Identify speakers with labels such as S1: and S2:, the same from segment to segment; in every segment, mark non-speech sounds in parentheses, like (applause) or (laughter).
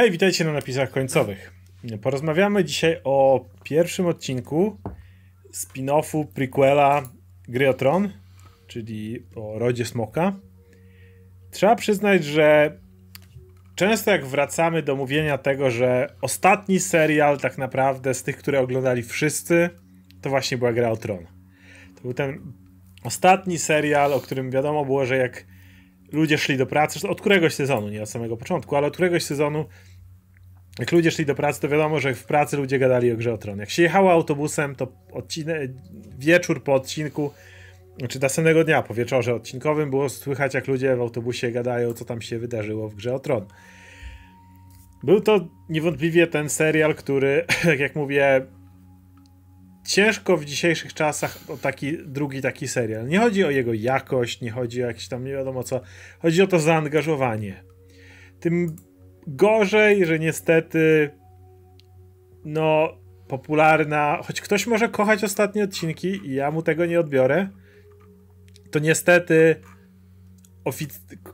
S1: Hej, witajcie na napisach końcowych. Porozmawiamy dzisiaj o pierwszym odcinku spin-offu, prequela Gry o Tron, czyli o rodzie Smoka. Trzeba przyznać, że często jak wracamy do mówienia tego, że ostatni serial tak naprawdę z tych, które oglądali wszyscy, to właśnie była Gra o Tron. To był ten ostatni serial, o którym wiadomo było, że jak ludzie szli do pracy, od któregoś sezonu, nie od samego początku, ale od któregoś sezonu, jak ludzie szli do pracy, to wiadomo, że w pracy ludzie gadali o grze o tron. Jak się jechało autobusem, to wieczór po odcinku, czy znaczy następnego dnia po wieczorze odcinkowym było słychać, jak ludzie w autobusie gadają, co tam się wydarzyło w grze o tron. Był to niewątpliwie ten serial, który, (laughs) jak mówię, ciężko w dzisiejszych czasach o taki drugi taki serial. Nie chodzi o jego jakość, nie chodzi o jakieś tam nie wiadomo co. Chodzi o to zaangażowanie. Tym gorzej, że niestety no popularna, choć ktoś może kochać ostatnie odcinki i ja mu tego nie odbiorę, to niestety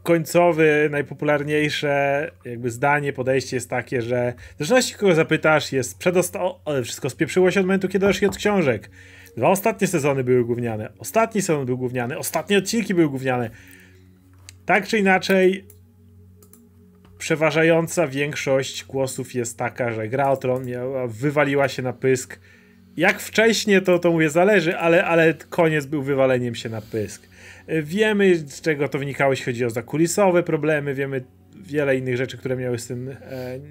S1: końcowy, najpopularniejsze jakby zdanie, podejście jest takie, że w zależności kogo zapytasz, jest przedosta... ale wszystko spieprzyło się od momentu, kiedy doszli od książek. Dwa ostatnie sezony były gówniane, ostatni sezon był gówniany, ostatnie odcinki były gówniane. Tak czy inaczej, przeważająca większość głosów jest taka, że gra o tron miała, wywaliła się na pysk. Jak wcześniej to, to mówię, zależy, ale, ale koniec był wywaleniem się na pysk. Wiemy, z czego to wynikało, jeśli chodzi o zakulisowe problemy, wiemy wiele innych rzeczy, które miały z tym e,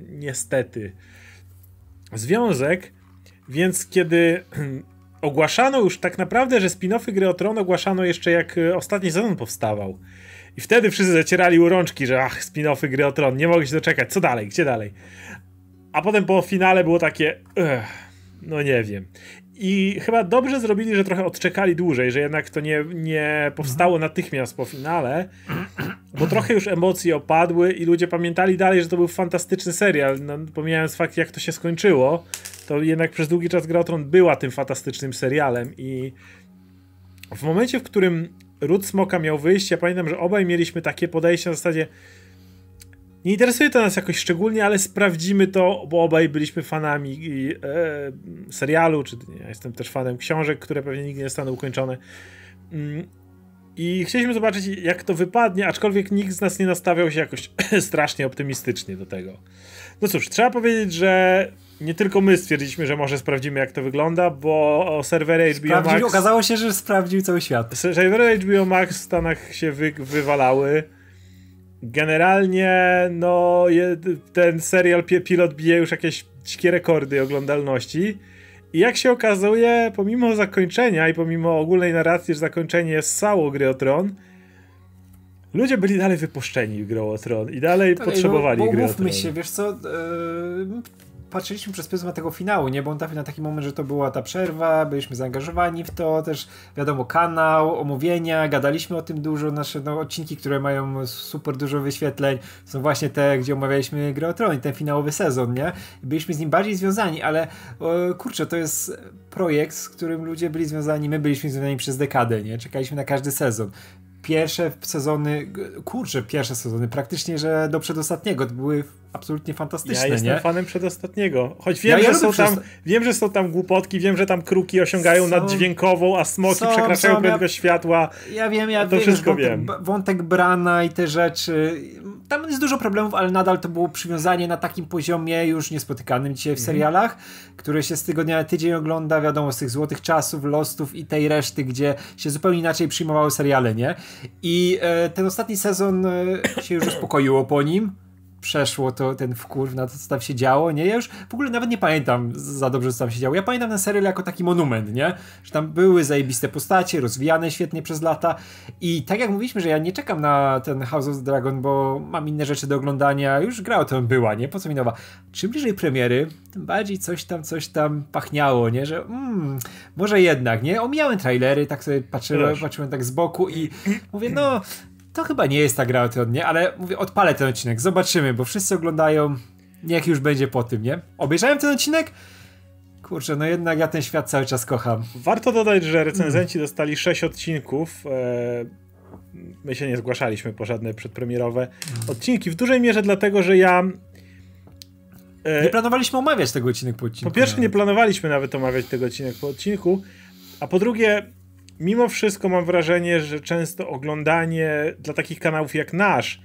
S1: niestety związek, więc kiedy (clears throat) ogłaszano już tak naprawdę, że spin-offy Gry o Tron ogłaszano jeszcze jak e, ostatni sezon powstawał. I wtedy wszyscy zacierali u rączki, że ach, spin-offy Gry o Tron, nie mogę się doczekać, co dalej, gdzie dalej? A potem po finale było takie, no nie wiem. I chyba dobrze zrobili, że trochę odczekali dłużej, że jednak to nie, nie powstało natychmiast po finale, bo trochę już emocje opadły i ludzie pamiętali dalej, że to był fantastyczny serial. No, pomijając fakt, jak to się skończyło, to jednak przez długi czas Gra była tym fantastycznym serialem i w momencie, w którym Ród Smoka miał wyjść, ja pamiętam, że obaj mieliśmy takie podejście na zasadzie nie interesuje to nas jakoś szczególnie, ale sprawdzimy to, bo obaj byliśmy fanami e, serialu, czy ja jestem też fanem książek, które pewnie nigdy nie zostaną ukończone. Mm, I chcieliśmy zobaczyć, jak to wypadnie, aczkolwiek nikt z nas nie nastawiał się jakoś (clears throat) strasznie optymistycznie do tego. No cóż, trzeba powiedzieć, że nie tylko my stwierdziliśmy, że może sprawdzimy, jak to wygląda, bo serwery HBO Sprawdził, Max.
S2: Okazało się, że sprawdził cały świat.
S1: Serwery HBO Max w Stanach się wy, wywalały. Generalnie, no, ten serial pilot bije już jakieś dzikie rekordy oglądalności. I jak się okazuje, pomimo zakończenia i pomimo ogólnej narracji, że zakończenie jest sało gry o tron, ludzie byli dalej wypuszczeni w grę o tron i dalej tak, potrzebowali no, gry o tron.
S2: się, wiesz co, yy, patrzyliśmy przez pryzmat tego finału, nie? Bo on trafił na taki moment, że to była ta przerwa, byliśmy zaangażowani w to, też wiadomo, kanał, omówienia, gadaliśmy o tym dużo, nasze no, odcinki, które mają super dużo wyświetleń, są właśnie te, gdzie omawialiśmy grę o Tron, ten finałowy sezon, nie? Byliśmy z nim bardziej związani, ale kurczę, to jest projekt, z którym ludzie byli związani, my byliśmy związani przez dekadę, nie? Czekaliśmy na każdy sezon pierwsze sezony, kurczę, pierwsze sezony, praktycznie, że do przedostatniego, to były absolutnie fantastyczne. Ja
S1: jestem
S2: nie?
S1: fanem przedostatniego. Choć wiem, ja, że są tam, wiem, że są tam głupotki, wiem, że tam kruki osiągają są, naddźwiękową, a smoki są, przekraczają prędkość ja, światła.
S2: Ja wiem, ja to wszystko wątek, wiem. Wątek Brana i te rzeczy. Tam jest dużo problemów, ale nadal to było przywiązanie na takim poziomie już niespotykanym dzisiaj w mhm. serialach, które się z tygodnia na tydzień ogląda, wiadomo, z tych złotych czasów, Lostów i tej reszty, gdzie się zupełnie inaczej przyjmowały seriale, nie? I e, ten ostatni sezon e, się już uspokoiło po nim przeszło to, ten wkurw na to, co tam się działo, nie? Ja już w ogóle nawet nie pamiętam za dobrze, co tam się działo. Ja pamiętam ten serial jako taki monument, nie? Że tam były zajebiste postacie, rozwijane świetnie przez lata i tak jak mówiliśmy, że ja nie czekam na ten House of Dragon, bo mam inne rzeczy do oglądania, już gra o tym była, nie? Po co mi nowa? Czym bliżej premiery, tym bardziej coś tam, coś tam pachniało, nie? Że mm, może jednak, nie? Omijałem trailery, tak sobie patrzyłem, patrzyłem tak z boku i mówię, no to chyba nie jest ta gra o tron, nie? Ale mówię, odpalę ten odcinek, zobaczymy, bo wszyscy oglądają, niech już będzie po tym, nie? Obejrzałem ten odcinek? Kurczę, no jednak ja ten świat cały czas kocham.
S1: Warto dodać, że recenzenci mm. dostali 6 odcinków. E, my się nie zgłaszaliśmy po żadne przedpremierowe mm. odcinki. W dużej mierze dlatego, że ja
S2: Nie planowaliśmy omawiać tego odcinek po odcinku.
S1: Po pierwsze, nie planowaliśmy nawet omawiać tego odcinek po odcinku, a po drugie, mimo wszystko mam wrażenie, że często oglądanie dla takich kanałów jak nasz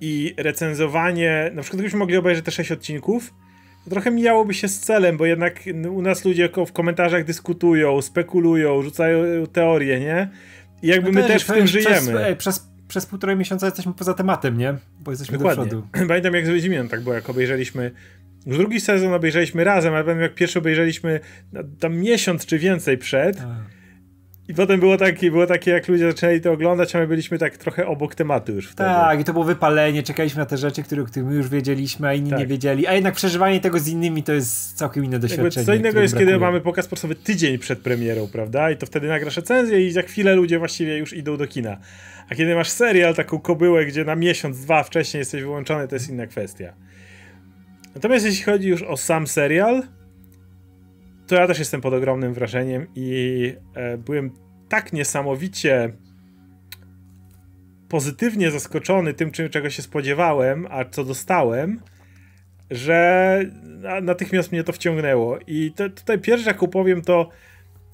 S1: i recenzowanie, na przykład gdybyśmy mogli obejrzeć te 6 odcinków, trochę mijałoby się z celem, bo jednak u nas ludzie w komentarzach dyskutują, spekulują, rzucają teorie, nie? I jakby no my też w tym żyjemy.
S2: Ej, przez, przez półtorej miesiąca jesteśmy poza tematem, nie? Bo jesteśmy
S1: Dokładnie.
S2: do przodu. (clears throat)
S1: Pamiętam jak z Wiedźminem tak było, jak obejrzeliśmy już drugi sezon obejrzeliśmy razem, ale pamiętam jak pierwszy obejrzeliśmy tam miesiąc czy więcej przed. A i potem było takie, było takie, jak ludzie zaczęli to oglądać, a my byliśmy tak trochę obok tematu już wtedy.
S2: Tak, i to było wypalenie, czekaliśmy na te rzeczy, które, które my już wiedzieliśmy, a inni tak. nie wiedzieli. A jednak przeżywanie tego z innymi to jest całkiem inne doświadczenie.
S1: co innego jest, brakuje. kiedy mamy pokaz prasowy tydzień przed premierą, prawda? I to wtedy nagrasz recenzję i za chwilę ludzie właściwie już idą do kina. A kiedy masz serial, taką kobyłę, gdzie na miesiąc, dwa wcześniej jesteś wyłączony, to jest inna kwestia. Natomiast jeśli chodzi już o sam serial, to ja też jestem pod ogromnym wrażeniem i e, byłem tak niesamowicie pozytywnie zaskoczony tym, czego się spodziewałem, a co dostałem, że natychmiast mnie to wciągnęło. I tutaj pierwsze, jak opowiem, to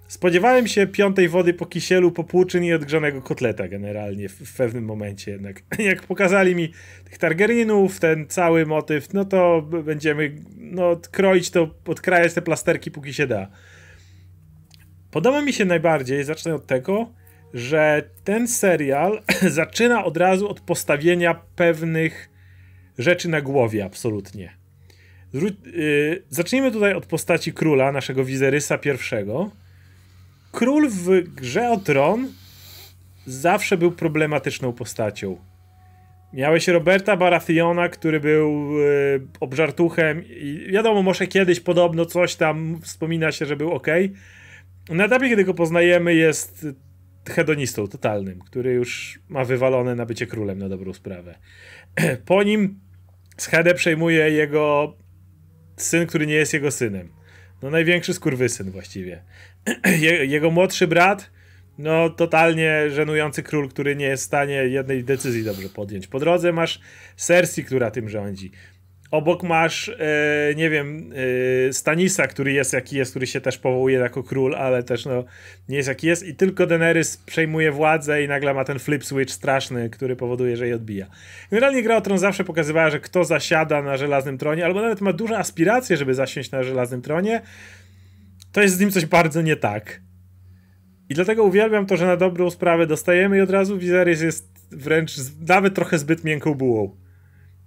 S1: spodziewałem się piątej wody po kisielu, po płuczyn i odgrzanego kotleta generalnie w, w, pewnym momencie jednak. (laughs) Jak pokazali mi tych Targaryenów, ten cały motyw, no to będziemy no, kroić to, odkrajać te plasterki póki się da. Podoba mi się najbardziej, zacznę od tego, że ten serial (clears throat) zaczyna od razu od postawienia pewnych rzeczy na głowie, absolutnie. Yy, zacznijmy tutaj od postaci króla, naszego Wizerysa pierwszego. Król w grze o tron zawsze był problematyczną postacią. Miałeś Roberta Barathiona, który był yy, obżartuchem i wiadomo, może kiedyś podobno coś tam wspomina się, że był ok, na etapie, kiedy go poznajemy, jest hedonistą totalnym, który już ma wywalone na bycie królem na dobrą sprawę. (clears throat) Po nim schedę przejmuje jego syn, który nie jest jego synem. No największy skurwysyn właściwie. (clears throat) jego młodszy brat, no totalnie żenujący król, który nie jest w stanie jednej decyzji dobrze podjąć. Po drodze masz Cersei, która tym rządzi. Obok masz, e, nie wiem, e, Stanisa, który jest jaki jest, który się też powołuje jako król, ale też no, nie jest jaki jest i tylko Daenerys przejmuje władzę i nagle ma ten flip switch straszny, który powoduje, że jej odbija. Generalnie Gra o Tron zawsze pokazywała, że kto zasiada na żelaznym tronie, albo nawet ma duże aspiracje, żeby zasiąść na żelaznym tronie, to jest z nim coś bardzo nie tak. I dlatego uwielbiam to, że na dobrą sprawę dostajemy i od razu Viserys jest wręcz nawet trochę zbyt miękką bułą.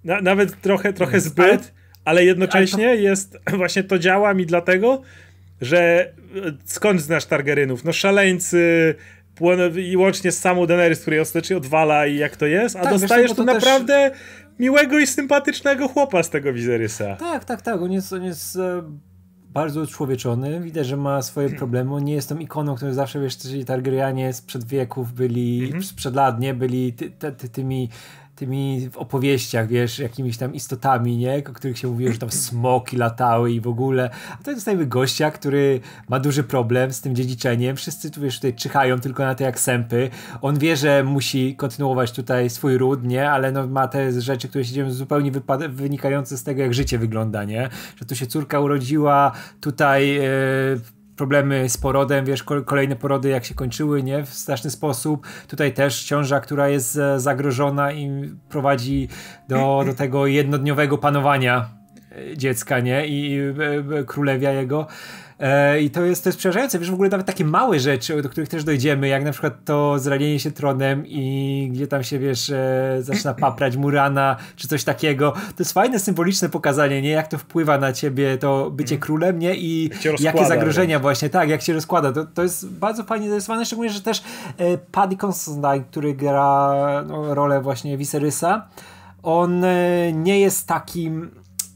S1: Na, nawet trochę, trochę zbyt, ale jednocześnie to... jest, (clears throat) właśnie to działa mi dlatego, że e, skąd znasz Targarynów? No szaleńcy, i łącznie z samą Daenerys, której ostatecznie odwala i jak to jest, a tak, dostajesz tu naprawdę też... miłego i sympatycznego chłopa z tego Viserysa.
S2: Tak, tak, tak, on jest, on jest e, bardzo człowieczony, widać, że ma swoje hmm. problemy, nie jest tą ikoną, którą zawsze, wiesz, ci Targaryenie sprzed wieków byli, mm -hmm. sprzed lat, nie, byli ty, ty, ty, tymi tymi w opowieściach, wiesz, jakimiś tam istotami, nie? O których się mówiło, że tam (clears throat) smoki latały i w ogóle. A to dostajemy gościa, który ma duży problem z tym dziedziczeniem. Wszyscy tu, wiesz, tutaj czyhają tylko na te jak sępy. On wie, że musi kontynuować tutaj swój ród, nie? Ale no, ma te rzeczy, które się dzieją zupełnie wynikające z tego, jak życie wygląda, nie? Że tu się córka urodziła, tutaj... Yy, problemy z porodem, wiesz, kolejne porody jak się kończyły, nie, w straszny sposób. Tutaj też ciąża, która jest e, zagrożona i prowadzi do, do tego jednodniowego panowania e, dziecka, nie, i e, królewia jego. E, I to jest, to jest przerażające. Wiesz, w ogóle nawet takie małe rzeczy, do których też dojdziemy, jak na przykład to zranienie się tronem i gdzie tam się, wiesz, e, zaczyna paprać Murana, czy coś takiego. To jest fajne, symboliczne pokazanie, nie? Jak to wpływa na ciebie to bycie mm. królem, nie? I jakie zagrożenia wiesz. właśnie, tak, jak się rozkłada. To, to jest bardzo fajnie zarysowane, szczególnie, że też e, Paddy Constantine, który gra no, rolę właśnie Viserysa, on nie jest takim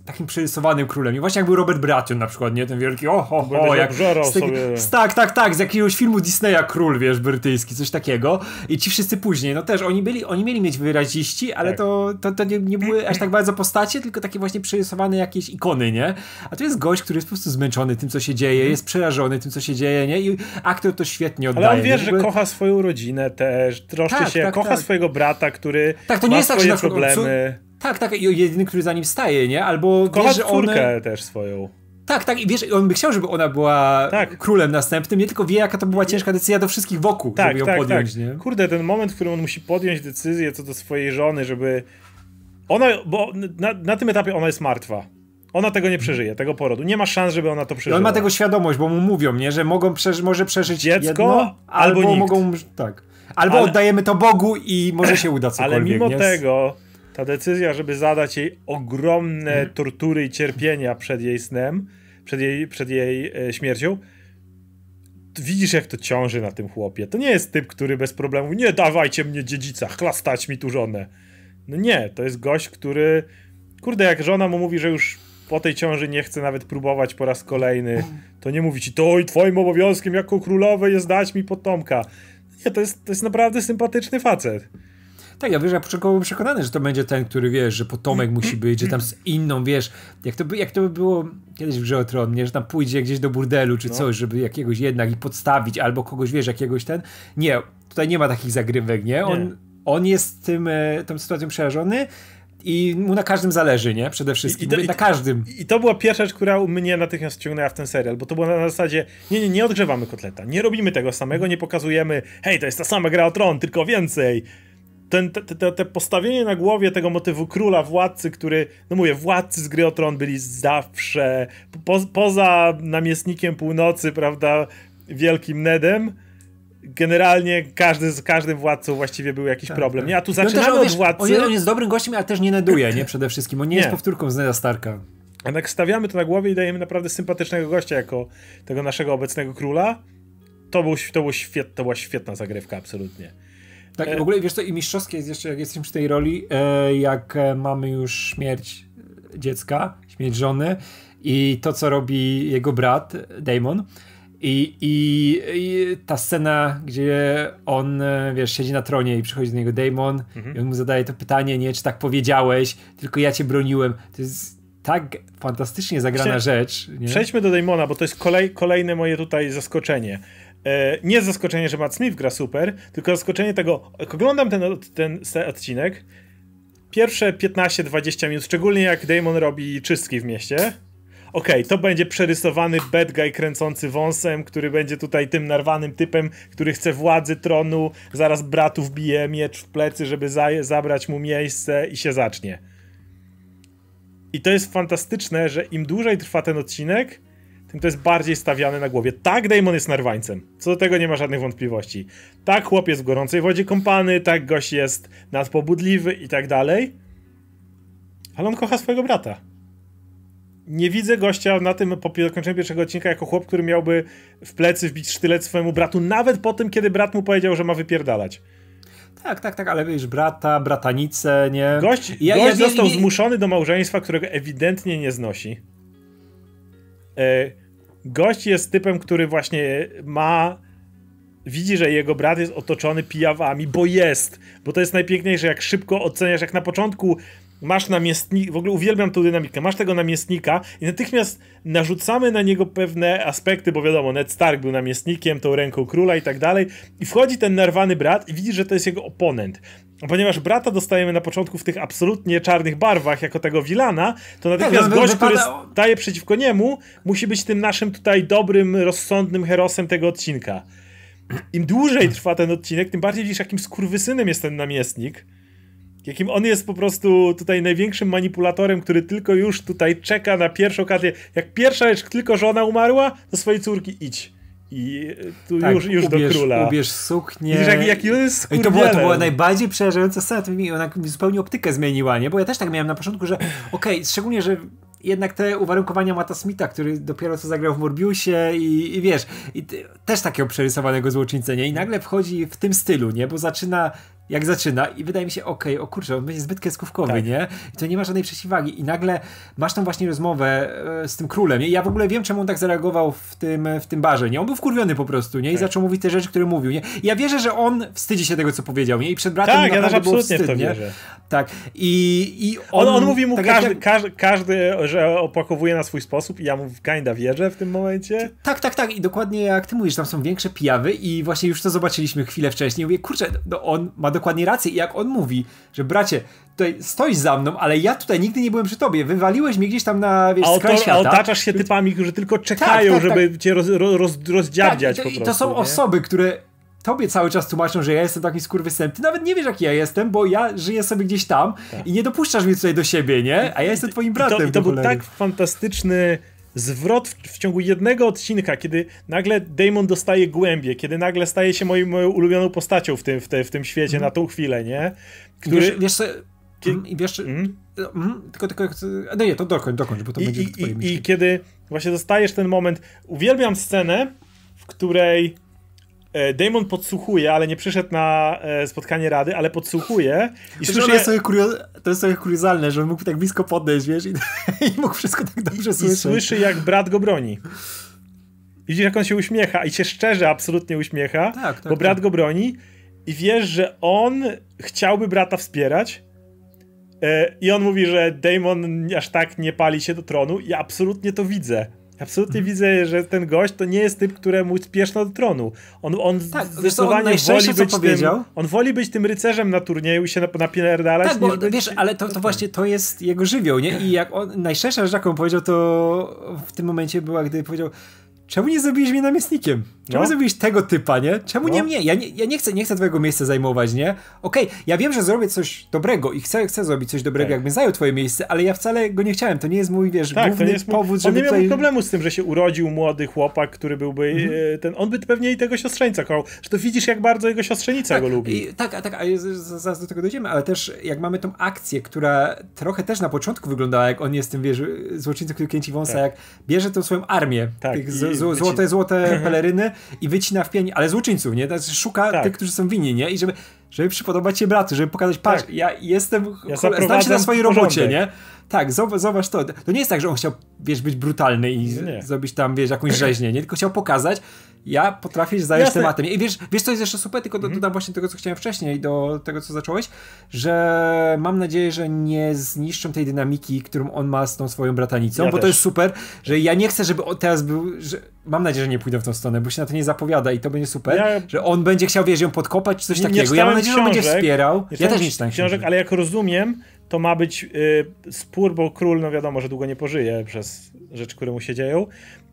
S2: takim przerysowanym królem. I właśnie jak był Robert Baratheon na przykład, nie? Ten wielki oho, ho, jak
S1: z tego,
S2: z, tak, tak, tak, z jakiegoś filmu Disneya Król, wiesz, brytyjski, coś takiego. I ci wszyscy później, no też, oni byli, oni mieli mieć wyraziści, ale tak. to, to, to nie, nie, były aż tak bardzo postacie, tylko takie właśnie przerysowane jakieś ikony, nie? A to jest gość, który jest po prostu zmęczony tym, co się dzieje, jest przerażony tym, co się dzieje, nie? I aktor to świetnie oddaje.
S1: Ale on wie, że kocha swoją rodzinę też, troszczy tak, się, tak, kocha tak. swojego brata, który tak, to nie ma jest tak, swoje tak, problemy.
S2: Tak, tak, i jedyny, który za nim staje, nie? Albo
S1: Kocha wiesz, córkę one... też swoją.
S2: Tak, tak, i wiesz, on by chciał, żeby ona była tak. królem następnym, nie tylko wie, jaka to była ciężka decyzja do wszystkich wokół, tak, żeby ją tak, podjąć, tak. nie?
S1: Kurde, ten moment, w którym on musi podjąć decyzję co do swojej żony, żeby... Ona, bo na, na tym etapie ona jest martwa. Ona tego nie przeżyje, tego porodu. Nie ma szans, żeby ona to przeżyła. I
S2: on ma tego świadomość, bo mu mówią, nie, że mogą przeży może przeżyć
S1: dziecko
S2: jedno,
S1: albo, albo
S2: mogą. Tak. Albo ale, oddajemy to Bogu i może się uda cokolwiek.
S1: Ale mimo
S2: nie?
S1: tego, ta decyzja, żeby zadać jej ogromne hmm. tortury i cierpienia przed jej snem, przed jej, przed jej e, śmiercią, widzisz, jak to ciąży na tym chłopie. To nie jest typ, który bez problemu, nie dawajcie mnie dziedzica, chlastać mi tu żonę. No nie, to jest gość, który, kurde, jak żona mu mówi, że już po tej ciąży nie chce nawet próbować po raz kolejny, to nie mówi ci, to i twoim obowiązkiem jako królowej jest dać mi potomka. Nie, to jest, to jest naprawdę sympatyczny facet.
S2: Tak, ja wiesz, ja byłem przekonany, że to będzie ten, który wiesz, że potomek musi być, że tam z inną, wiesz, jak to by, jak to by było kiedyś w Grze o Tron, nie, że tam pójdzie gdzieś do burdelu czy no. coś, żeby jakiegoś jednak i podstawić, albo kogoś, wiesz, jakiegoś ten. Nie, tutaj nie ma takich zagrywek, nie? On, nie. on jest tym, e, tą sytuacją przerażony, i mu na każdym zależy, nie? Przede wszystkim. I, to, na każdym.
S1: I to była pierwsza rzecz, która mnie natychmiast wciągnęła w ten serial, bo to było na zasadzie, nie, nie, nie odgrzewamy kotleta, nie robimy tego samego, nie pokazujemy, hej, to jest ta sama gra o tron, tylko więcej. Ten, te, te, te postawienie na głowie tego motywu króla, władcy, który, no mówię, władcy z gry o tron byli zawsze, po, poza namiestnikiem północy, prawda, wielkim Nedem, generalnie każdy z każdym władcą właściwie był jakiś tak, problem. Tak. Nie, a tu zaczynamy no też, od wiesz, władcy.
S2: On jest dobrym gościem, ale też nie neduje, nie? Przede wszystkim. On nie, nie. jest powtórką z Neda Starka.
S1: A jak stawiamy to na głowie i dajemy naprawdę sympatycznego gościa jako tego naszego obecnego króla, to, był, to, był świet, to była świetna zagrywka, absolutnie.
S2: Tak, e... w ogóle wiesz co, i mistrzowskie jest jeszcze, jak jesteśmy przy tej roli, e, jak e, mamy już śmierć dziecka, śmierć żony i to, co robi jego brat, Damon, i, i, I, ta scena, gdzie on, wiesz, siedzi na tronie i przychodzi do niego Damon mhm. i on mu zadaje to pytanie, nie, czy tak powiedziałeś, tylko ja cię broniłem. To jest tak fantastycznie zagrana rzecz. Nie?
S1: Przejdźmy do Damona, bo to jest kolej, kolejne moje tutaj zaskoczenie. E, nie zaskoczenie, że Matt Smith gra super, tylko zaskoczenie tego, jak oglądam ten, ten odcinek, pierwsze 15-20 minut, szczególnie jak Damon robi czystki w mieście, okej, okay, to będzie przerysowany bad guy kręcący wąsem, który będzie tutaj tym narwanym typem, który chce władzy tronu, zaraz bratu wbije miecz w plecy, żeby za zabrać mu miejsce i się zacznie. I to jest fantastyczne, że im dłużej trwa ten odcinek, tym to jest bardziej stawiane na głowie. Tak, Damon jest narwańcem. Co do tego nie ma żadnych wątpliwości. Tak, chłop jest w gorącej wodzie kąpany, tak, gość jest nadpobudliwy i tak dalej. Ale on kocha swojego brata nie widzę gościa na tym po zakończeniu pierwszego odcinka jako chłop, który miałby w plecy wbić sztylet swojemu bratu, nawet po tym, kiedy brat mu powiedział, że ma wypierdalać.
S2: Tak, tak, tak, ale wiesz, brata, bratanice, nie?
S1: Gość, ja, gość ja, został ja, zmuszony do małżeństwa, którego ewidentnie nie znosi. E, gość jest typem, który właśnie ma widzi, że jego brat jest otoczony pijawami, bo jest. Bo to jest najpiękniejsze, jak szybko oceniasz, jak na początku masz namiestnika, w ogóle uwielbiam tą dynamikę, masz tego namiestnika i natychmiast narzucamy na niego pewne aspekty, bo wiadomo, Ned Stark był namiestnikiem, tą ręką króla i tak dalej i wchodzi ten narwany brat i widzisz, że to jest jego oponent. Ponieważ brata dostajemy na początku w tych absolutnie czarnych barwach, jako tego Wilana, to natychmiast tak, gość, wypada... który staje przeciwko niemu, musi być tym naszym tutaj dobrym, rozsądnym herosem tego odcinka. Im dłużej trwa ten odcinek, tym bardziej widzisz, jakim skurwysynem jest ten namiestnik Jakim on jest po prostu tutaj największym manipulatorem, który tylko już tutaj czeka na pierwszą okazję. Jak pierwsza rzecz, tylko żona umarła, do swojej córki idź. I tu tak, już, już ubierz, do króla.
S2: Ubierz suknię.
S1: Widzisz, jak, jaki on jest
S2: I to było, to była najbardziej przerażająca scena. Mi ona zupełnie optykę zmieniła, nie? Bo ja też tak miałem na początku, że okej, okay, szczególnie, że jednak te uwarunkowania Mata Smitha, który dopiero co zagrał w Morbiusie i, i wiesz, i też takiego przerysowanego złoczyńcę, nie? I nagle wchodzi w tym stylu, nie? Bo zaczyna jak zaczyna i wydaje mi się, okej, okay, o kurczę, on będzie zbyt kreskówkowy, tak. nie? I to nie ma żadnej przeciwwagi i nagle masz tą właśnie rozmowę e, z tym królem, nie? I ja w ogóle wiem, czemu on tak zareagował w tym, w tym barze, nie? On był wkurwiony po prostu, nie? I tak. zaczął mówić te rzeczy, które mówił, nie? I ja wierzę, że on wstydzi się tego, co powiedział, nie? I przed bratem
S1: tak, ja też absolutnie wstyd, w to wierzę.
S2: Tak. I, i
S1: on, on, on mówi mu tak każdy, jak... każdy, każdy, że opakowuje na swój sposób i ja mu w kinda wierzę w tym momencie.
S2: Tak, tak, tak. I dokładnie jak ty mówisz, tam są większe pijawy i właśnie już to zobaczyliśmy chwilę wcześniej. Mówię, kurczę, no on ma dokładnie rację. I jak on mówi, że bracie, tutaj stoisz za mną, ale ja tutaj nigdy nie byłem przy tobie. Wywaliłeś mnie gdzieś tam na wiesz, a,
S1: oto, a otaczasz się typami, którzy tylko tak, czekają, tak, tak, żeby tak. cię roz, roz, rozdziabdziać
S2: tak,
S1: po prostu.
S2: I to są
S1: nie?
S2: osoby, które tobie cały czas tłumaczą, że ja jestem takim skurwysem. Ty nawet nie wiesz, jaki ja jestem, bo ja żyję sobie gdzieś tam tak. i nie dopuszczasz mnie tutaj do siebie, nie? A ja jestem twoim bratem.
S1: I to, i to był tak fantastyczny zwrot w, w, ciągu jednego odcinka, kiedy nagle Damon dostaje głębie, kiedy nagle staje się moim, moją ulubioną postacią w tym, w, te, w tym świecie mm. na tą chwilę, nie?
S2: Który... Wiesz, wiesz co, i wiesz, mm. Mm, tylko, tylko, no nie, to dokończ, dokończ, bo to
S1: I,
S2: będzie
S1: i, i, I kiedy właśnie dostajesz ten moment, uwielbiam scenę, w której Damon podsłuchuje, ale nie przyszedł na e, spotkanie rady, ale podsłuchuje
S2: i słyszy... To jest, sobie to jest sobie kuriozalne, że mógł tak blisko podejść, wiesz, i, (laughs) i mógł wszystko tak dobrze I, słyszeć.
S1: I słyszy, jak brat go broni. Widzisz, jak on się uśmiecha i się szczerze absolutnie uśmiecha, tak, tak, bo brat tak. go broni i wiesz, że on chciałby brata wspierać e, i on mówi, że Damon aż tak nie pali się do tronu i absolutnie to widzę. Absolutnie widzę, że ten gość to nie jest typ, któremu spieszno do tronu. On, on tak, zdecydowanie on woli być tym, on woli być tym rycerzem na turnieju i się napierdalać.
S2: Tak, bo wiesz, ale to, to właśnie to jest jego żywioł, nie? I jak on, najszersza rzecz, jaką powiedział, to w tym momencie była, gdy powiedział Czemu nie zrobiłeś mnie namiestnikiem? Czemu no. zrobiłeś tego typa, nie? Czemu no. nie mnie? Ja, nie? ja nie, chcę, nie chcę twojego miejsca zajmować, nie? Okej, okay, ja wiem, że zrobię coś dobrego i chcę, chcę zrobić coś dobrego, tak. jakbym zajął twoje miejsce, ale ja wcale go nie chciałem. To nie jest mój, wiesz, tak, główny to nie jest powód, żeby
S1: On nie
S2: tutaj...
S1: miał problemu z tym, że się urodził młody chłopak, który byłby mhm. E, ten... On by pewnie i tego siostrzeńca kochał. Że to widzisz, jak bardzo jego siostrzenica
S2: tak,
S1: go lubi.
S2: I, tak, tak, a zaraz do tego dojdziemy, ale też jak mamy tą akcję, która trochę też na początku wyglądała, jak on jest tym, wiesz, złoczyńcą, który kręci wąsa, tak. jak bierze tą swoją armię, tak, tych złote, złote (laughs) peleryny i wycina w pień, ale złoczyńców, nie? Znaczy szuka tak. tych, którzy są winni, nie? I żeby, żeby przypodobać się bratu, żeby pokazać, patrz, tak. ja jestem, ja znam się na swojej robocie, nie? Tak, zobacz, to. To nie jest tak, że on chciał, wiesz, być brutalny i nie. zrobić tam, wiesz, jakąś rzeźnię, nie? Tylko chciał pokazać, ja potrafię się zająć Jasne. tematem. I wiesz, wiesz, co jest jeszcze super, tylko mhm. dodam właśnie tego, co chciałem wcześniej, do tego, co zacząłeś, że mam nadzieję, że nie zniszczą tej dynamiki, którą on ma z tą swoją bratanicą, ja bo też. to jest super, że ja nie chcę, żeby on teraz był, że mam nadzieję, że nie pójdą w tą stronę, bo się na to nie zapowiada i to będzie super, ja... że on będzie chciał, wiesz, ją podkopać czy coś nie, takiego. Nie ja mam on będzie wspierał.
S1: ja też nie czytam książek, ale jak rozumiem, to ma być y, spór, bo król, no wiadomo, że długo nie pożyje przez rzeczy, które mu się dzieją.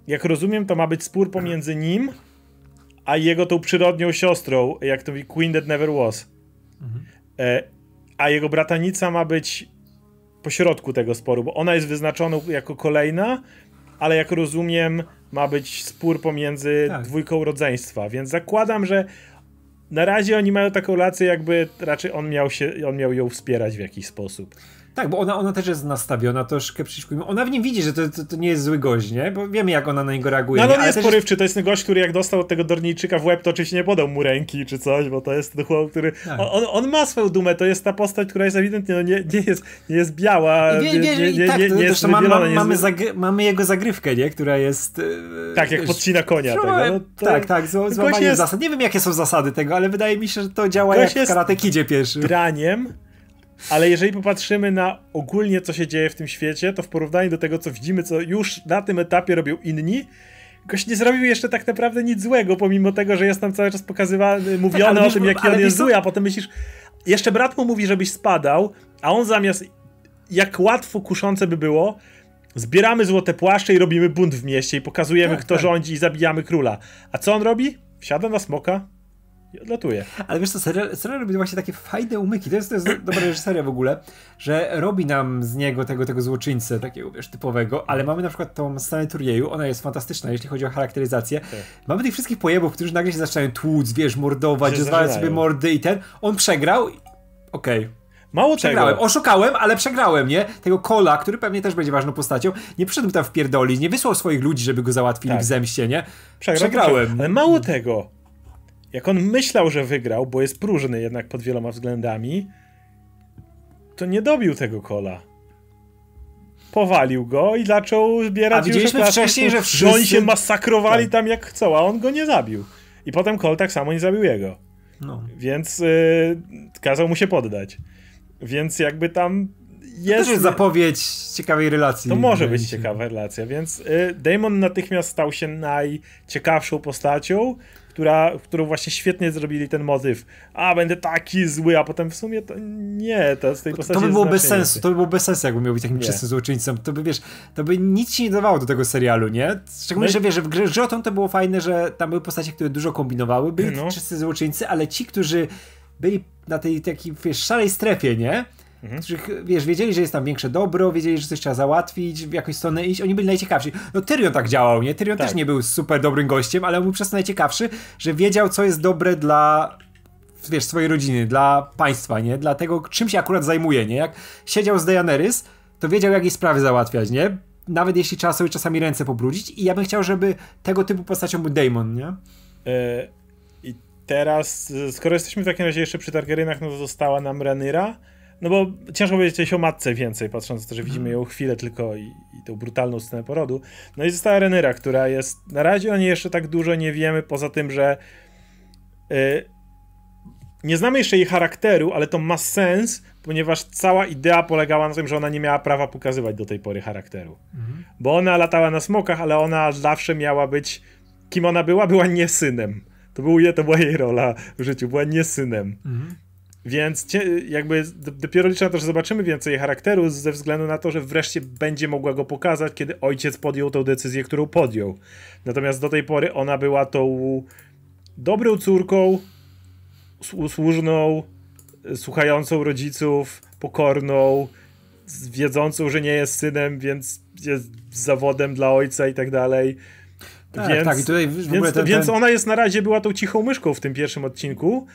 S1: Jak rozumiem, to ma być spór pomiędzy nim a jego tą przyrodnią siostrą, jak to mówi Queen That Never Was. Mhm. E, a jego bratanica ma być pośrodku tego sporu, bo ona jest wyznaczona jako kolejna, ale jak rozumiem, ma być spór pomiędzy tak. dwójką rodzeństwa, więc zakładam, że na razie oni mają taką relację, jakby raczej on miał, się, on miał ją wspierać w jakiś sposób.
S2: Tak, bo ona, ona też jest nastawiona troszkę przeciwko niemu. Ona w nim widzi, że to, to, to, nie jest zły gość, nie? Bo wiemy, jak ona na niego reaguje.
S1: No
S2: ale
S1: on jest porywczy, to jest ten gość, który jak dostał od tego Dornijczyka w łeb, to oczywiście nie podał mu ręki czy coś, bo to jest ten chłop, który... Tak. On, on, ma swoją dumę, to jest ta postać, która jest ewidentnie, no nie, nie, jest, nie jest biała, wie, nie, nie, tak, nie, nie jest ma, ma,
S2: mamy, zagry- mamy jego zagrywkę, nie? Która jest...
S1: E, tak, jak podcina konia tego. No,
S2: to, tak, tak, złamanie jest... zasad. Nie wiem, jakie są zasady tego, ale wydaje mi się, że to działa jak w Karate Kidzie pierwszy.
S1: draniem, ale jeżeli popatrzymy na ogólnie, co się dzieje w tym świecie, to w porównaniu do tego, co widzimy, co już na tym etapie robią inni, gość nie zrobił jeszcze tak naprawdę nic złego, pomimo tego, że jest tam cały czas pokazywany, mówione tak, o tym, jaki on jest zły, a potem myślisz, jeszcze brat mu mówi, żebyś spadał, a on zamiast, jak łatwo kuszące by było, zbieramy złote płaszcze i robimy bunt w mieście i pokazujemy, tak, kto tak. rządzi i zabijamy króla. A co on robi? Wsiada na smoka, i odlatuje.
S2: Ale wiesz co, serial, serial robi właśnie takie fajne umyki. To jest, to jest dobra reżyseria w ogóle, że robi nam z niego tego, tego złoczyńcę takiego, wiesz, typowego, ale mamy na przykład tą scenę turnieju, ona jest fantastyczna, jeśli chodzi o charakteryzację. Tak. Mamy tych wszystkich pojebów, którzy nagle się zaczynają tłuc, wiesz, mordować, rozwalać sobie mordy i ten. On przegrał, okej. Okay.
S1: Mało
S2: przegrałem. Tego. Oszukałem, ale przegrałem, nie? Tego Kola, który pewnie też będzie ważną postacią, nie przyszedł tam wpierdolić, nie wysłał swoich ludzi, żeby go załatwili tak. w zemście, nie?
S1: Przegrał, Przegrałem. Ale mało tego jak on myślał, że wygrał, bo jest próżny jednak pod wieloma względami, to nie dobił tego kola. Powalił go i zaczął zbierać
S2: a widzieliśmy
S1: już
S2: wcześniej, że
S1: wszyscy... oni się masakrowali tak. tam jak chcą, a on go nie zabił. I potem Kol tak samo nie zabił jego. No. Więc yy, kazał mu się poddać. Więc jakby tam
S2: jest... To jest zapowiedź ciekawej relacji.
S1: To może być ciekawa relacja, więc y, Damon natychmiast stał się najciekawszą postacią, która, którą właśnie świetnie zrobili ten motyw. A, będę taki zły, a potem w sumie to nie, to z tej postaci
S2: To by było bez sensu, to by było bez sensu, jakby miał być takim czystym złoczyńcą. To by, wiesz, to by nic ci nie dawało do tego serialu, nie? Szczególnie, no że wiesz, że w grze o to było fajne, że tam były postacie, które dużo kombinowały, byli no. wszyscy złoczyńcy, ale ci, którzy byli na tej takiej, wiesz, szarej strefie, nie? Mhm. Których, wiesz, wiedzieli, że jest tam większe dobro, wiedzieli, że coś trzeba załatwić, w jakąś stronę iść, oni byli najciekawsi. No Tyrion tak działał, nie? Tyrion tak. też nie był super dobrym gościem, ale on był przez to najciekawszy, że wiedział, co jest dobre dla wiesz, swojej rodziny, dla państwa, nie? Dla tego, czym się akurat zajmuje, nie? Jak siedział z Daenerys, to wiedział, jakie sprawy załatwiać, nie? Nawet jeśli trzeba sobie czasami ręce pobrudzić i ja bym chciał, żeby tego typu postacią był Daemon, nie?
S1: E, I teraz, skoro jesteśmy w takim razie jeszcze przy Targaryenach, no to została nam Rhaenyra, no bo ciężko powiedzieć coś o matce więcej, patrząc na to, że widzimy ją chwilę tylko i, i tą brutalną scenę porodu. No i została Renera, która jest. Na razie o niej jeszcze tak dużo nie wiemy, poza tym, że. Yy, nie znamy jeszcze jej charakteru, ale to ma sens, ponieważ cała idea polegała na tym, że ona nie miała prawa pokazywać do tej pory charakteru. Mhm. Bo ona latała na smokach, ale ona zawsze miała być. Kim ona była? Była nie synem. To, był, to była jej rola w życiu, była nie synem. Mhm. Więc jakby dopiero liczę na to, że zobaczymy więcej charakteru ze względu na to, że wreszcie będzie mogła go pokazać, kiedy ojciec podjął tą decyzję, którą podjął. Natomiast do tej pory ona była tą dobrą córką, usłużną, słuchającą rodziców, pokorną, wiedzącą, że nie jest synem, więc jest zawodem dla ojca i tak dalej.
S2: Tak, więc, tak, i tutaj
S1: więc, ten, ten... więc ona jest na razie była tą cichą myszką w tym pierwszym odcinku,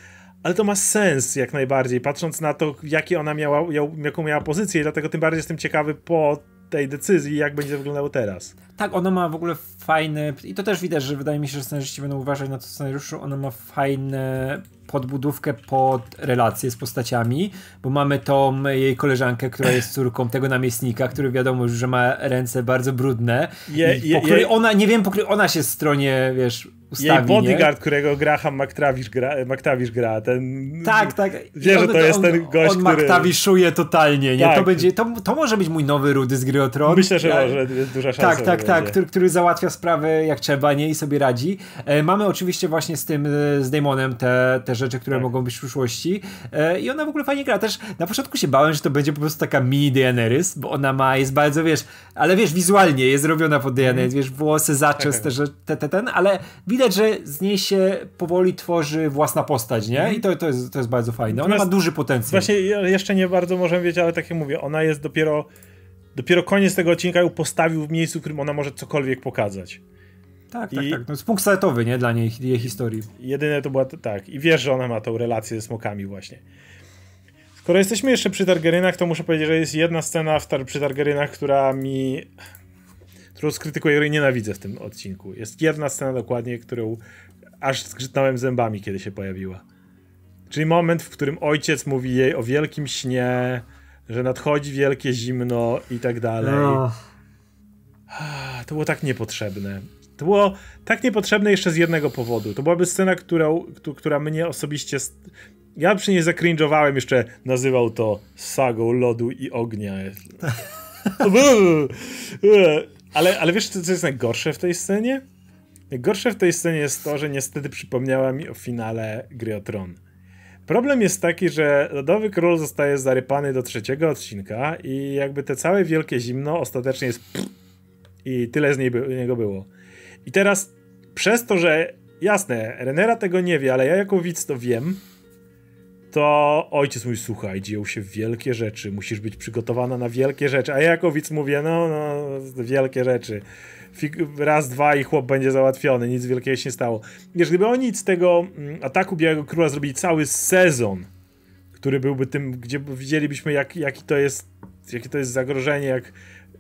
S1: ale to ma sens jak najbardziej, patrząc na to, jakie ona miała, jaką miała pozycję, dlatego tym bardziej jestem ciekawy po tej decyzji, jak będzie wyglądało teraz.
S2: Tak, ona ma w ogóle fajne, i to też widać, że wydaje mi się, że scenarzyści będą uważać na to scenariuszu, ona ma fajne podbudówkę pod relacje z postaciami, bo mamy tą jej koleżankę, która jest córką tego namiestnika, który wiadomo już, że ma ręce bardzo brudne, je, je, po której je, ona, nie wiem, po której ona się stronie, wiesz, ustawi,
S1: Jej bodyguard, nie? którego Graham McTavish gra, McTavish gra, ten...
S2: Tak, tak.
S1: Wie, że to jest
S2: on,
S1: ten gość,
S2: on
S1: który...
S2: McTavishuje totalnie, nie? Tak. To, będzie, to, to może być mój nowy Rudy z gry o Tron.
S1: Myślę, że może, jest duża szansa.
S2: Tak, tak, tak, który, który załatwia sprawę jak trzeba, nie? I sobie radzi. E, mamy oczywiście właśnie z tym, e, z Damonem te, te rzeczy, które tak. mogą być w przyszłości e, i ona w ogóle fajnie gra. Też na początku się bałem, że to będzie po prostu taka mini Daenerys, bo ona ma, jest bardzo, wiesz, ale wiesz, wizualnie jest zrobiona pod Daenerys, mm. wiesz, włosy, zaczes, tak, tak. te, te, ten, ale widać, że z niej się powoli tworzy własna postać, nie? I to, to, jest, to jest bardzo fajne. Ona ma duży potencjał.
S1: Właśnie jeszcze nie bardzo możemy wiedzieć, ale tak jak mówię, ona jest dopiero dopiero koniec tego odcinka ją postawił w miejscu, w którym ona może cokolwiek pokazać.
S2: Tak, tak I tak, tak. To jest punkt startowy, nie? Dla niej, jej historii.
S1: Jedyne to była, tak. I wiesz, że ona ma tą relację ze smokami właśnie. Skoro jesteśmy jeszcze przy Targaryenach, to muszę powiedzieć, że jest jedna scena w tar przy Targaryenach, która mi którą skrytykuję, której nienawidzę w tym odcinku. Jest jedna scena dokładnie, którą aż zgrzytnąłem zębami, kiedy się pojawiła. Czyli moment, w którym ojciec mówi jej o wielkim śnie, że nadchodzi wielkie zimno i tak dalej. No. To było tak niepotrzebne. To było tak niepotrzebne jeszcze z jednego powodu. To byłaby scena, którą, która mnie osobiście. Ja przy niej zakrinżowałem, jeszcze nazywał to sagą lodu i ognia. (laughs) ale, ale wiesz, co jest najgorsze w tej scenie? Najgorsze w tej scenie jest to, że niestety przypomniała mi o finale Gry o Tron. Problem jest taki, że Lodowy Król zostaje zarypany do trzeciego odcinka i jakby te całe wielkie zimno ostatecznie jest i tyle z niego było. I teraz przez to, że jasne, Renera tego nie wie, ale ja jako widz to wiem, to ojciec mówi, słuchaj, dzieją się wielkie rzeczy, musisz być przygotowana na wielkie rzeczy, a ja jako widz mówię, no, no, wielkie rzeczy. Raz, dwa i chłop będzie załatwiony, nic wielkiego się nie stało. Wiesz, gdyby oni z tego mm, ataku Białego Króla zrobili cały sezon, który byłby tym, gdzie widzielibyśmy, jak, jaki to jest, jakie to jest zagrożenie, jak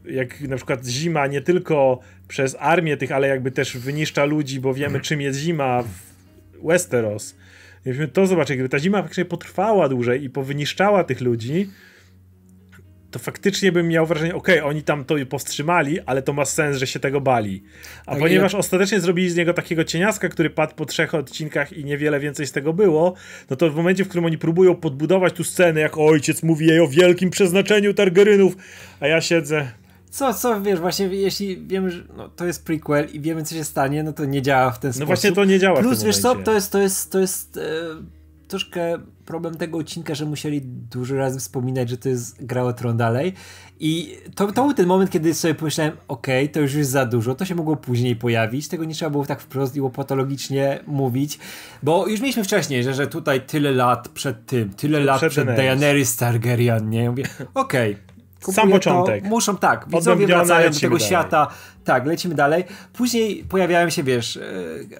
S1: jak na przykład zima nie tylko przez armię tych, ale jakby też wyniszcza ludzi, bo wiemy czym jest zima w Westeros. Gdybyśmy to zobaczyli, gdyby ta zima faktycznie potrwała dłużej i powyniszczała tych ludzi, to faktycznie bym miał wrażenie, okej, okay, oni tam to powstrzymali, ale to ma sens, że się tego bali. A tak ponieważ ja... ostatecznie zrobili z niego takiego cieniaska, który padł po trzech odcinkach i niewiele więcej z tego było, no to w momencie, w którym oni próbują podbudować tu scenę, jak ojciec mówi jej o wielkim przeznaczeniu Targarynów, a ja siedzę,
S2: co, co, wiesz, właśnie jeśli wiemy, że no, to jest prequel i wiemy, co się stanie, no to nie działa w ten sposób.
S1: No właśnie to nie działa
S2: Plus,
S1: wiesz
S2: co, to jest, to jest, to jest e, troszkę problem tego odcinka, że musieli dużo razy wspominać, że to jest gra o tron dalej i to, to był ten moment, kiedy sobie pomyślałem, okej, okay, to już jest za dużo, to się mogło później pojawić, tego nie trzeba było tak wprost i patologicznie mówić, bo już mieliśmy wcześniej, że, że tutaj tyle lat przed tym, tyle lat przed, przed Daenerys Targaryen, nie? Mówię, okej, okay,
S1: sam początek.
S2: To, muszą tak, widzowie wracają do tego dalej. świata. Tak, lecimy dalej. Później pojawiają się, wiesz, e,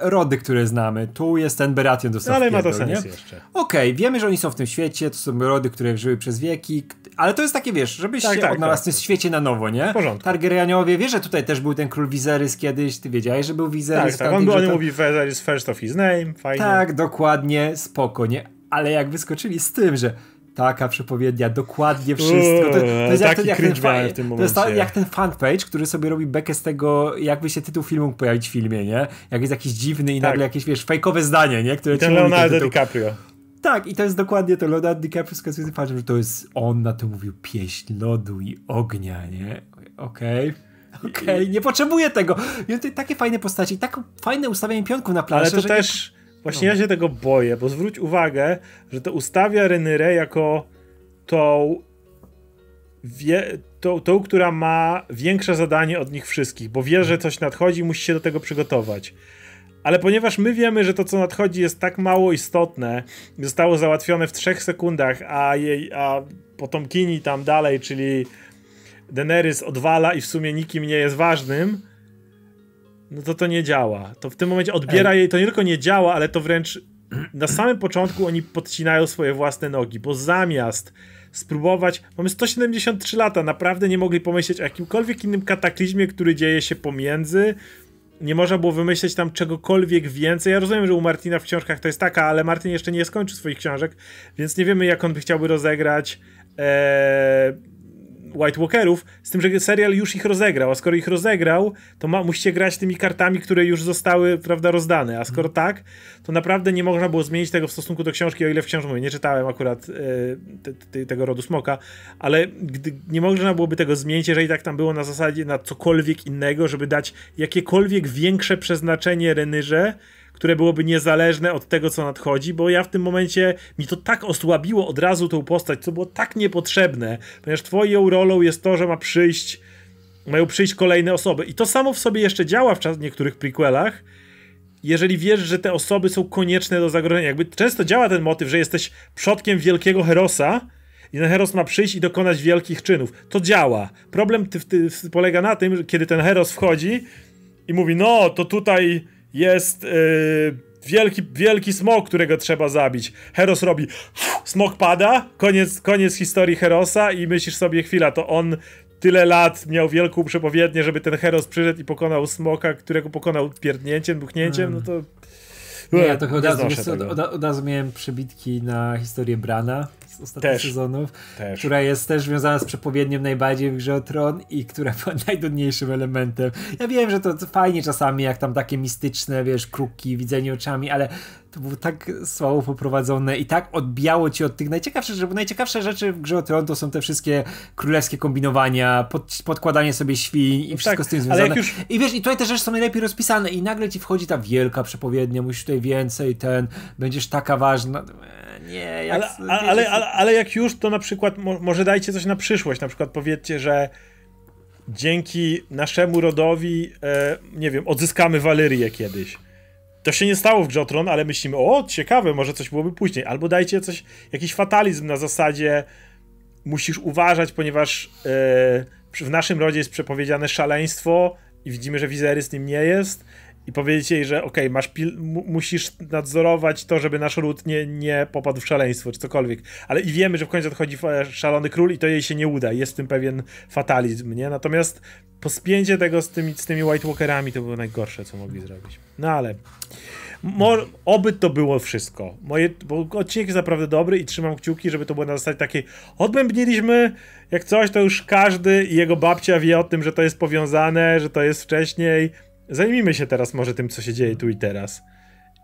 S2: rody, które znamy. Tu jest ten Baratheon dostał
S1: Ale ma to sens nie? jeszcze.
S2: Okej, okay, wiemy, że oni są w tym świecie, to są rody, które żyły przez wieki, ale to jest takie, wiesz, żebyś tak, się tak, odnalazł tak. w tym świecie na nowo, nie?
S1: W porządku.
S2: Targaryeniowie, wiesz, że tutaj też był ten król Viserys kiedyś, ty wiedziałeś, że był Viserys?
S1: Tak, tak, on, on mówi Viserys first of his name, fajnie.
S2: Tak, dokładnie, spoko, nie? Ale jak wyskoczyli z tym, że taka przepowiednia, dokładnie wszystko. To, to jest jak, ten, jak, ten, fan, to jest ta, jak ten fanpage, który sobie robi bekę z tego, jakby się tytuł filmu pojawić w filmie, nie? Jak jest jakiś dziwny i tak. nagle jakieś, wiesz, fejkowe zdanie, nie? Które
S1: I ten Leonardo DiCaprio.
S2: Tak, i to jest dokładnie to. Leonardo DiCaprio wskazuje fantem, że to jest on na to mówił pieśń lodu i ognia, nie? Okej. Okay. Okej, okay, nie potrzebuję tego. I takie fajne postaci, tak fajne ustawienie pionków na planszy.
S1: Ale to też... Nie Właśnie no. ja się tego boję, bo zwróć uwagę, że to ustawia Renyrę jako tą, wie, tą, tą, która ma większe zadanie od nich wszystkich, bo wie, że coś nadchodzi, musi się do tego przygotować. Ale ponieważ my wiemy, że to, co nadchodzi, jest tak mało istotne, zostało załatwione w trzech sekundach, a jej, a potomkini tam dalej, czyli Daenerys odwala i w sumie nikim nie jest ważnym, no to to nie działa. To w tym momencie odbiera Ej. jej, to nie tylko nie działa, ale to wręcz na samym początku oni podcinają swoje własne nogi, bo zamiast spróbować, mamy 173 lata, naprawdę nie mogli pomyśleć o jakimkolwiek innym kataklizmie, który dzieje się pomiędzy, nie można było wymyśleć tam czegokolwiek więcej. Ja rozumiem, że u Martina w książkach to jest taka, ale Martin jeszcze nie skończył swoich książek, więc nie wiemy, jak on by chciałby rozegrać e, White Walkerów, z tym, że serial już ich rozegrał, a skoro ich rozegrał, to ma, musicie grać tymi kartami, które już zostały, prawda, rozdane, a skoro tak, to naprawdę nie można było zmienić tego w stosunku do książki, o ile wciąż mówię, nie czytałem akurat e, te, te, tego rodu smoka, ale gdy, nie można byłoby tego zmienić, jeżeli tak tam było na zasadzie na cokolwiek innego, żeby dać jakiekolwiek większe przeznaczenie Renyrze, które byłoby niezależne od tego, co nadchodzi, bo ja w tym momencie mi to tak osłabiło od razu tą postać, co było tak niepotrzebne, ponieważ twoją rolą jest to, że ma przyjść, mają przyjść kolejne osoby. I to samo w sobie jeszcze działa w czas, niektórych prequelach, jeżeli wiesz, że te osoby są konieczne do zagrożenia. Jakby często działa ten motyw, że jesteś przodkiem wielkiego herosa, i ten heros ma przyjść i dokonać wielkich czynów. To działa. Problem ty, ty, polega na tym, że kiedy ten heros wchodzi i mówi, no to tutaj jest yy, wielki, wielki smok, którego trzeba zabić. Heros robi, smok pada, koniec, koniec historii Herosa i myślisz sobie, chwila, to on tyle lat miał wielką przepowiednię, żeby ten Heros przyszedł i pokonał smoka, którego pokonał pierdnięciem, buchnięciem, no to...
S2: Nie, to chyba od razu, od, od, od razu miałem przebitki na historię Brana z ostatnich też, sezonów, też. która jest też związana z przepowiednią najbardziej w grze Tron i która (laughs) była najdudniejszym elementem. Ja wiem, że to, fajnie czasami, jak tam takie mistyczne, wiesz, kruki, widzenie oczami, ale to było tak słabo poprowadzone i tak odbijało ci od tych najciekawszych rzeczy, bo najciekawsze rzeczy w grze o Tron to są te wszystkie królewskie kombinowania, pod, podkładanie sobie świń i wszystko tak, z tym związane. Już... I wiesz, i tutaj te rzeczy są najlepiej rozpisane i nagle ci wchodzi ta wielka przepowiednia, musisz tutaj więcej, ten, będziesz taka ważna nie,
S1: jak, ale, ale, ale, ale, jak już, to na przykład może dajcie coś na przyszłość. Na przykład powiedzcie, że dzięki naszemu rodowi, e, nie wiem, odzyskamy Walyrię kiedyś. To się nie stało w Grze ale myślimy, o, ciekawe, może coś byłoby później. Albo dajcie coś, jakiś fatalizm na zasadzie musisz uważać, ponieważ e, w naszym rodzie jest przepowiedziane szaleństwo i widzimy, że Viserys nim nie jest i powiedzieć jej, że okej, okay, masz pil- musisz nadzorować to, żeby nasz ród nie, nie popadł w szaleństwo, czy cokolwiek. Ale i wiemy, że w końcu odchodzi szalony król i to jej się nie uda. Jest tym pewien fatalizm, nie? Natomiast pospięcie tego z tymi, z tymi White Walkerami to było najgorsze, co mogli zrobić. No ale Mor oby to było wszystko. Moje, bo odcinek jest naprawdę dobry i trzymam kciuki, żeby to było na zasadzie takiej odbębniliśmy, jak coś, to już każdy i jego babcia wie o tym, że to jest powiązane, że to jest wcześniej. Zajmijmy się teraz może tym, co się dzieje tu i teraz.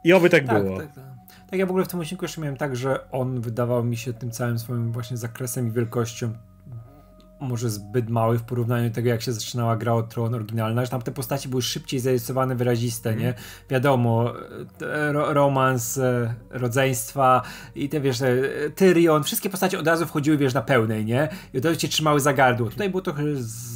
S1: I oby tak, tak było. Tak, tak.
S2: tak, ja w ogóle w tym odcinku jeszcze miałem tak, że on wydawał mi się tym całym swoim właśnie zakresem i wielkością może zbyt mały w porównaniu do tego, jak się zaczynała gra o Tron oryginalna, że tam te postaci były szybciej zarysowane, wyraziste, nie? Wiadomo, ro romans, e, rodzeństwa i te, wiesz, e, Tyrion, wszystkie postacie od razu wchodziły, wiesz, na pełnej, nie? I od razu cię trzymały za gardło. Tutaj było trochę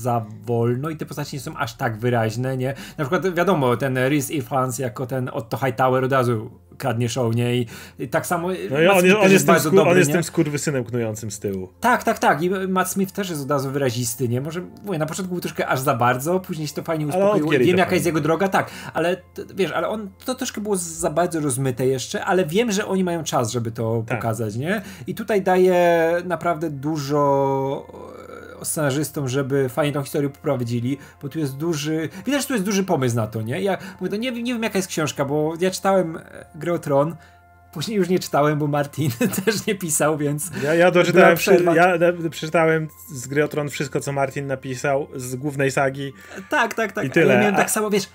S2: za wolno i te postacie nie są aż tak wyraźne, nie? Na przykład, wiadomo, ten Rhys Ifans jako ten Otto Hightower od razu kradnie show, nie? I, i tak samo...
S1: No i on, jest, on, jest, dobry, on jest tym skurwysynem knującym z tyłu.
S2: Tak, tak, tak. I Matt Smith też jest od razu wyrazisty, nie? Może, mówię, na początku był troszkę aż za bardzo, później się to fajnie uspokoiło. Wiem, jaka jest jego droga, tak. Ale, wiesz, ale on, to troszkę było za bardzo rozmyte jeszcze, ale wiem, że oni mają czas, żeby to tak. pokazać, nie? I tutaj daje naprawdę dużo scenarzystom, żeby fajnie tą historię poprowadzili, bo tu jest duży, widać, że tu jest duży pomysł na to, nie? Ja mówię, to nie, nie wiem jaka jest książka, bo ja czytałem e, Grę o Tron, Później już nie czytałem, bo Martin (laughs) też nie pisał, więc.
S1: Ja, ja doczytałem, ja przeczytałem z Gry o Tron wszystko, co Martin napisał z głównej sagi.
S2: Tak, tak, tak. I tyle. Ja miałem tak samo, wiesz,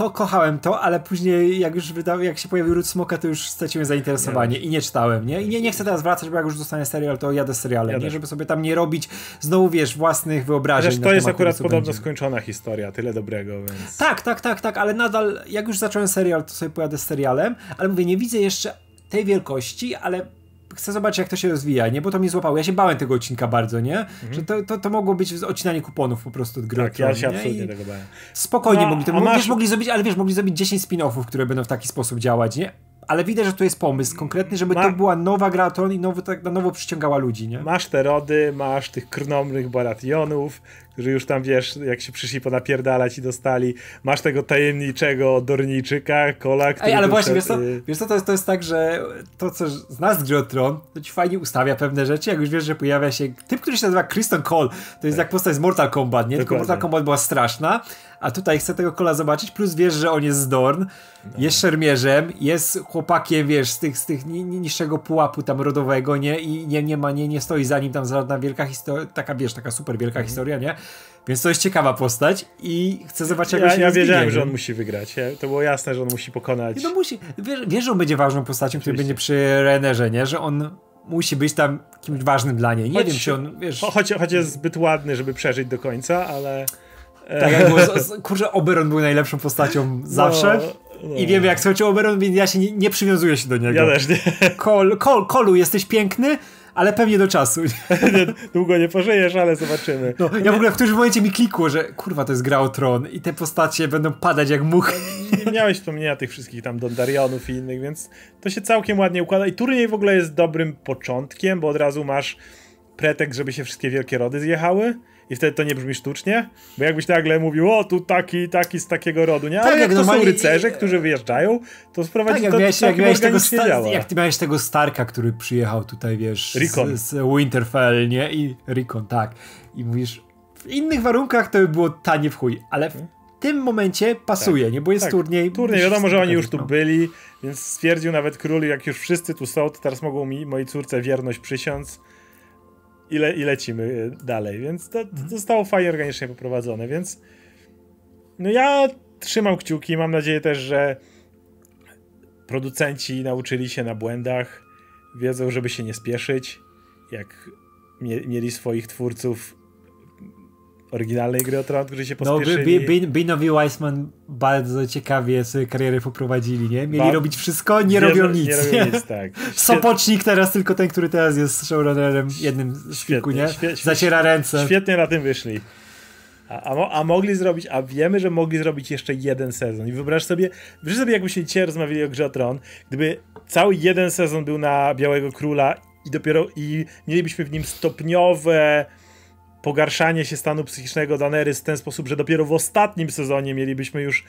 S2: ko kochałem to, ale później jak już wydał, jak się pojawił Ród Smoka, to już straciłem zainteresowanie i nie czytałem, nie? I nie, nie chcę teraz wracać, bo jak już dostanę serial, to jadę serialem, Jadę. nie? Żeby sobie tam nie robić znowu, wiesz, własnych wyobrażeń.
S1: Zresztą to jest akurat podobno będzie. skończona historia, tyle dobrego, więc...
S2: Tak, tak, tak, tak, ale nadal, jak już zacząłem serial, to sobie pojadę serialem, ale mówię, nie widzę jeszcze tej wielkości, ale chcę zobaczyć, jak to się rozwija, nie? Bo to mnie złapało. Ja się bałem tego odcinka bardzo, nie? Mhm. Że to, to, to mogło być odcinanie kuponów po prostu od gry.
S1: Tak, ja się absolutnie tego bałem.
S2: Spokojnie no, mogli to. Masz... Wiesz, mogli zrobić, ale wiesz, mogli zrobić 10 spin-offów, które będą w taki sposób działać, nie? ale widać, że to jest pomysł konkretny, żeby Ma... to była nowa gra Tron i nowy, tak na nowo przyciągała ludzi, nie?
S1: Masz te rody, masz tych krnomnych barationów, którzy już tam, wiesz, jak się przyszli ponapierdalać i dostali. Masz tego tajemniczego Dorniczyka, Kola, który...
S2: Ej, ale właśnie, wiesz co, wiesz co to, jest, to jest tak, że to, co znasz gry Tron, to ci fajnie ustawia pewne rzeczy, jak już wiesz, że pojawia się typ, który się nazywa Kristen Cole, to jest tak. jak postać z Mortal Kombat, nie? Dokładnie. Tylko Mortal Kombat była straszna, a tutaj chcę tego kola zobaczyć, plus wiesz, że on jest z Dorn, no. jest szermierzem, jest chłopakiem, wiesz, z tych, z tych niższego pułapu tam rodowego, nie? I nie, nie ma, nie, nie stoi za nim tam żadna wielka historia, taka, wiesz, taka super wielka mhm. historia, nie? Więc to jest ciekawa postać i chcę zobaczyć, jak
S1: ja,
S2: się
S1: Ja wiedziałem, że on musi wygrać. To było jasne, że on musi pokonać.
S2: No musi. Wiesz, wiesz że on będzie ważną postacią, który będzie przy Renerze, nie? Że on musi być tam kimś ważnym dla niej. Nie choć, wiem, czy on, wiesz...
S1: Choć, choć jest zbyt ładny, żeby przeżyć do końca, ale...
S2: Tak, jak było, kurczę, Oberon był najlepszą postacią zawsze. No, no. I wiem, jak słuchajcie Oberon, więc ja się nie, nie przywiązuję się do niego.
S1: Ja też nie.
S2: Kol, Kol, Kolu, jesteś piękny, ale pewnie do czasu. (laughs)
S1: Długo nie pożyjesz, ale zobaczymy.
S2: No, ja w ogóle w którymś momencie mi klikło, że kurwa, to jest gra o tron i te postacie będą padać jak muchy.
S1: Nie miałeś wspomnienia tych wszystkich tam Dondarionów i innych, więc to się całkiem ładnie układa i turniej w ogóle jest dobrym początkiem, bo od razu masz pretekst, żeby się wszystkie wielkie rody zjechały i wtedy to nie brzmi sztucznie, bo jakbyś nagle mówił, o tu taki, taki z takiego rodu, nie? Ale tak, jak, jak to są rycerze, którzy wyjeżdżają, to sprowadzi tak, to miałeś, jak miałeś tego
S2: działa. Jak ty miałeś tego Starka, który przyjechał tutaj, wiesz,
S1: Rikon.
S2: Z, z Winterfell, nie? I Rikon, tak. I mówisz, w innych warunkach to by było tanie w chuj, ale w tym momencie pasuje, tak, nie? Bo jest tak. turniej.
S1: Turniej, wiadomo, że oni już tu byli, więc stwierdził nawet król, jak już wszyscy tu są, to teraz mogą mi, mojej córce wierność przysiąc i, le, i lecimy y, dalej, więc to, to zostało fajnie organicznie poprowadzone, więc no ja trzymam kciuki, mam nadzieję też, że producenci nauczyli się na błędach, wiedzą, żeby się nie spieszyć, jak mie mieli swoich twórców oryginalnej gry o Tron, którzy się no, pospieszyli.
S2: No, Binowi Weissman bardzo ciekawie swoje kariery poprowadzili, nie? Mieli ba robić wszystko, nie, nie robią nic. Nie robią nic, tak. (laughs) Sopocznik teraz, tylko ten, który teraz jest showrunnerem jednym z kilku, nie? Zaciera ręce.
S1: Świetnie na tym wyszli. A, a, a, mogli zrobić, a wiemy, że mogli zrobić jeszcze jeden sezon. I wyobraź sobie, wyobraź sobie, jakbyśmy dzisiaj rozmawiali o grze o Tron, gdyby cały jeden sezon był na Białego Króla i dopiero i mielibyśmy w nim stopniowe pogarszanie się stanu psychicznego Daenerys w ten sposób, że dopiero w ostatnim sezonie mielibyśmy już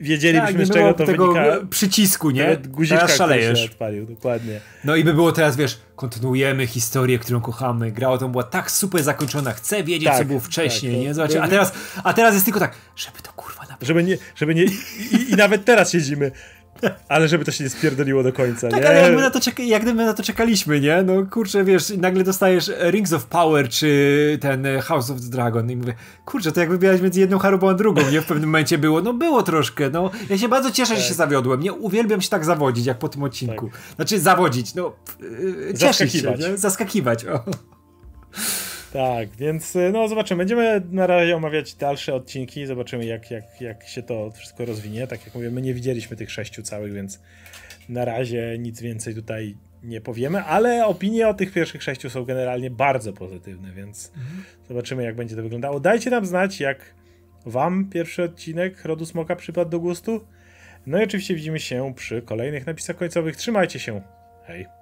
S1: wiedzielibyśmy tak, z czego to tego wynika.
S2: przycisku, nie?
S1: Guziczka, teraz szalejesz. Się odpalił, dokładnie.
S2: No i by było teraz, wiesz, kontynuujemy historię, którą kochamy. Gra o tym była tak super zakończona, chcę wiedzieć, tak, co było wcześniej, tak, nie? Zobaczcie, a teraz, a teraz jest tylko tak, żeby to kurwa.
S1: Żeby nie, żeby nie i, i nawet teraz siedzimy Ale żeby to się nie spierdoliło do końca,
S2: tak,
S1: nie?
S2: ale jak my, na to czeka- jak my na to czekaliśmy, nie? No kurczę, wiesz, nagle dostajesz Rings of Power czy ten House of the Dragon i mówię, kurczę, to jak wybierać między jedną chorobą a drugą, nie? W pewnym momencie było, no było troszkę, no. Ja się bardzo cieszę, tak. że się zawiodłem, nie? Uwielbiam się tak zawodzić, jak po tym odcinku. Tak. Znaczy zawodzić, no, yy, cieszyć się, nie? Zaskakiwać, o.
S1: Tak, więc y, no zobaczymy. Będziemy na razie omawiać dalsze odcinki, zobaczymy jak, jak, jak się to wszystko rozwinie. Tak jak mówię, my nie widzieliśmy tych sześciu całych, więc na razie nic więcej tutaj nie powiemy, ale opinie o tych pierwszych sześciu są generalnie bardzo pozytywne, więc mhm. zobaczymy jak będzie to wyglądało. Dajcie nam znać, jak wam pierwszy odcinek Rodu Smoka przypadł do gustu. No i oczywiście widzimy się przy kolejnych napisach końcowych. Trzymajcie się. Hej.